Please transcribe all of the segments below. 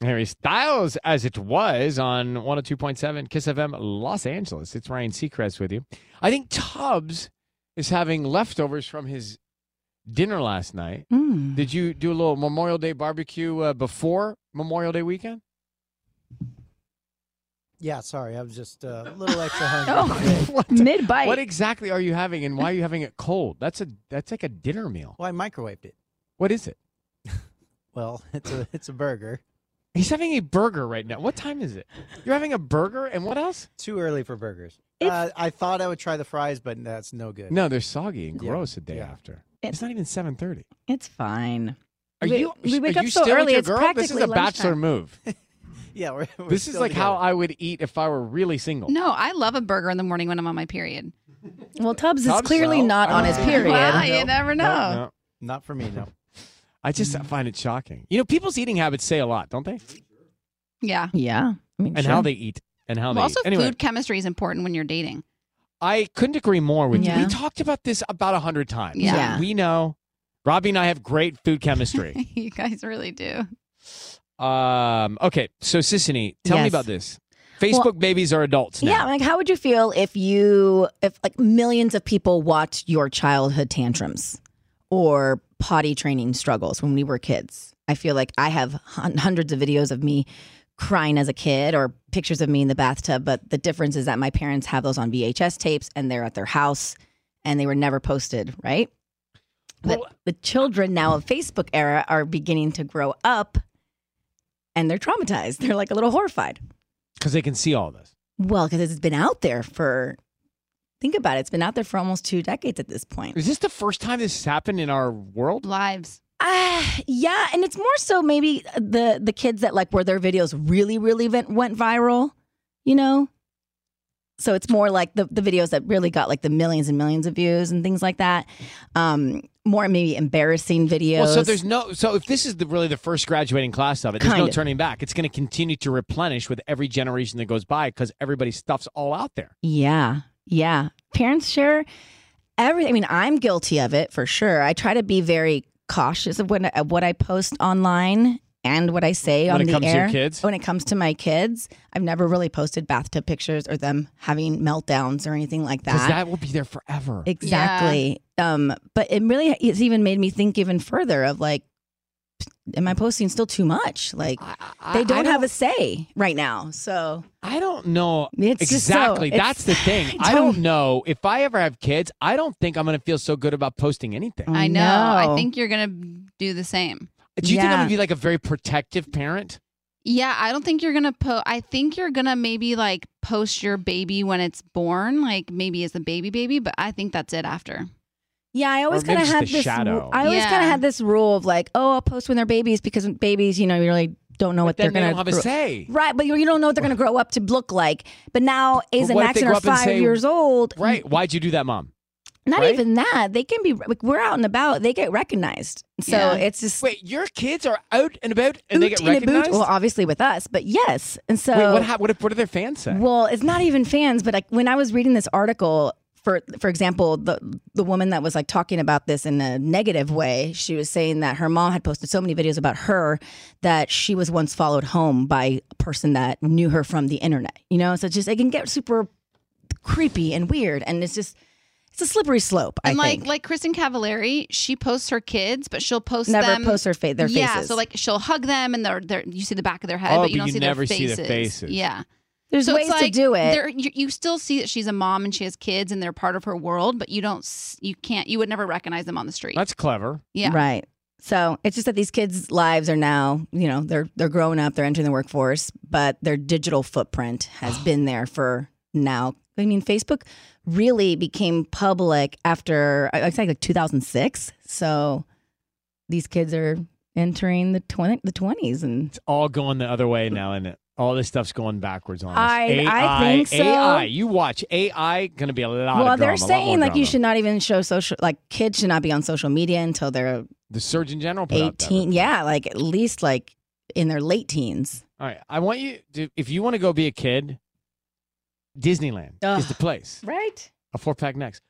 Harry Styles, as it was on 102.7 KIIS FM Los Angeles. It's Ryan Seacrest with you. I think Tubbs is having leftovers from his dinner last night. Mm. Did you do a little Memorial Day barbecue uh, before Memorial Day weekend? Yeah, sorry, I was just uh, a little extra hungry. Oh, What mid bite. What exactly are you having, and why are you having it cold? That's a that's like a dinner meal. Well, I microwaved it. What is it? Well, it's a it's a burger. He's having a burger right now. What time is it? You're having a burger, and what else? Too early for burgers. Uh, I thought I would try the fries, but that's no good. No, they're soggy and Yeah, gross a day yeah. after. It- It's not even seven thirty. It's fine. Are We- you? we wake are up you so still with early, your it's girl? This is practically a bachelor lunchtime. move. Yeah, we're, we're This is still like how. I would eat if I were really single. No, I love a burger in the morning when I'm on my period. Well, Tubbs is Tubbs, clearly no. not on his period. Well, you No, never know. No, no. Not for me, no. I just find it shocking. You know, people's eating habits say a lot, don't they? Yeah. Yeah. I mean, And sure. how they eat and how Well, they also, eat. Anyway, food chemistry is important when you're dating. I couldn't agree more with you. We talked about this about a hundred times. Yeah. We know. Robbie and I have great food chemistry. you guys really do. um, okay, so Sisanie, tell me about this. Facebook babies are adults now. Yeah, like how would you feel if you if like millions of people watched your childhood tantrums or potty training struggles when we were kids? I feel like I have hundreds of videos of me crying as a kid or pictures of me in the bathtub, but the difference is that my parents have those on VHS tapes and they're at their house and they were never posted, right? But Well- the children now of Facebook era are beginning to grow up and they're traumatized. They're like a little horrified. Because they can see all this. Well, because it's been out there for, think about it, it's been out there for almost two decades at this point. Is this the first time this has happened in our world? Lives. Ah, yeah, and it's more so maybe the the kids that like where their videos really, really went, went viral, you know. So it's more like the the videos that really got like the millions and millions of views and things like that. Um, more maybe embarrassing videos. Well, so there's no. So if this is the, really the first graduating class of it, there's Kind no of. turning back. It's going to continue to replenish with every generation that goes by because everybody's stuff's all out there. Yeah. Yeah. Parents share everything. I mean, I'm guilty of it for sure. I try to be very cautious of when, of what I post online and what I say When on it the comes to your air. kids? When it comes to my kids, I've never really posted bathtub pictures or them having meltdowns or anything like that. Because that. that will be there forever. exactly. Um, but it really it's even made me think even further of like, am I posting still too much? Like I- I- they I don't, have a say right now. So I don't know It's just so- exactly. it's- That's the thing. I I don't don't- know if I ever have kids. I don't think I'm going to feel so good about posting anything. I know. I think you're going to do the same. Do you think I'm gonna be like a very protective parent? Yeah, I don't think you're gonna post. I think you're gonna maybe like post your baby when it's born, like maybe as a baby baby. But I think that's it after. Yeah, I always kind of just had this. shadow. I always Yeah. kind of had this rule of like, oh, I'll post when they're babies because babies, you know, you really don't know what then they're they gonna don't have a say. Right, but you you don't know what they're gonna grow up to look like. But now Ace But and what if Maxon are five say- years old. Right? Mm, why'd you do that, mom? Not right? even that. They can be like we're out and about. They get recognized. So Yeah. it's just Wait, your kids are out and about and they get oot a boot. recognized. Well, obviously with us, but yes. And so Wait, what, hap- what, what do their fans say? Well, it's not even fans, but like when I was reading this article, for for example, the the woman that was like talking about this in a negative way, she was saying that her mom had posted so many videos about her that she was once followed home by a person that knew her from the internet. You know, so it's just it can get super creepy and weird, and it's just it's a slippery slope. I And like think. like Kristin Cavallari, she posts her kids, but she'll post Never them. post her fa- their yeah, faces. Yeah, so like she'll hug them and they're, they're you see the back of their head, Oh, but you but don't you see, never their see faces. their faces. Yeah. There's so ways it's like to do it. You, you still see that she's a mom and she has kids and they're part of her world, but you don't. You can't. You would never recognize them on the street. That's clever. yeah. Right. So it's just that these kids' lives are now, you know, they're they're growing up, they're entering the workforce, but their digital footprint has been there for now. I mean, Facebook really became public after I- I'd say like 2006. So these kids are entering the 20 the 20s and It's all going the other way now, and all this stuff's going backwards on us. I- AI, I think so. AI. You watch AI. Going to be a lot. well, of they're drama, more saying like you should not even show social like kids should not be on social media until they're The Surgeon General 18. Yeah, like at least like in their late teens. All right, I want you to, if you want to go be a kid, Disneyland is the place. Right? A four pack next.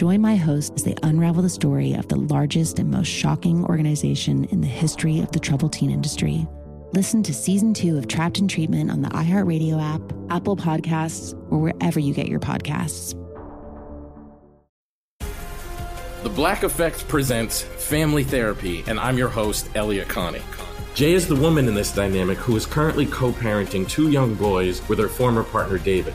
Join my hosts as they unravel the story of the largest and most shocking organization in the history of the troubled teen industry. Listen to season two of Trapped in Treatment on the iHeartRadio app, Apple Podcasts, or wherever you get your podcasts. The Black Effect presents Family Therapy, and I'm your host, Elliott Connie. Jay is the woman in this dynamic who is currently co parenting two young boys with her former partner, David.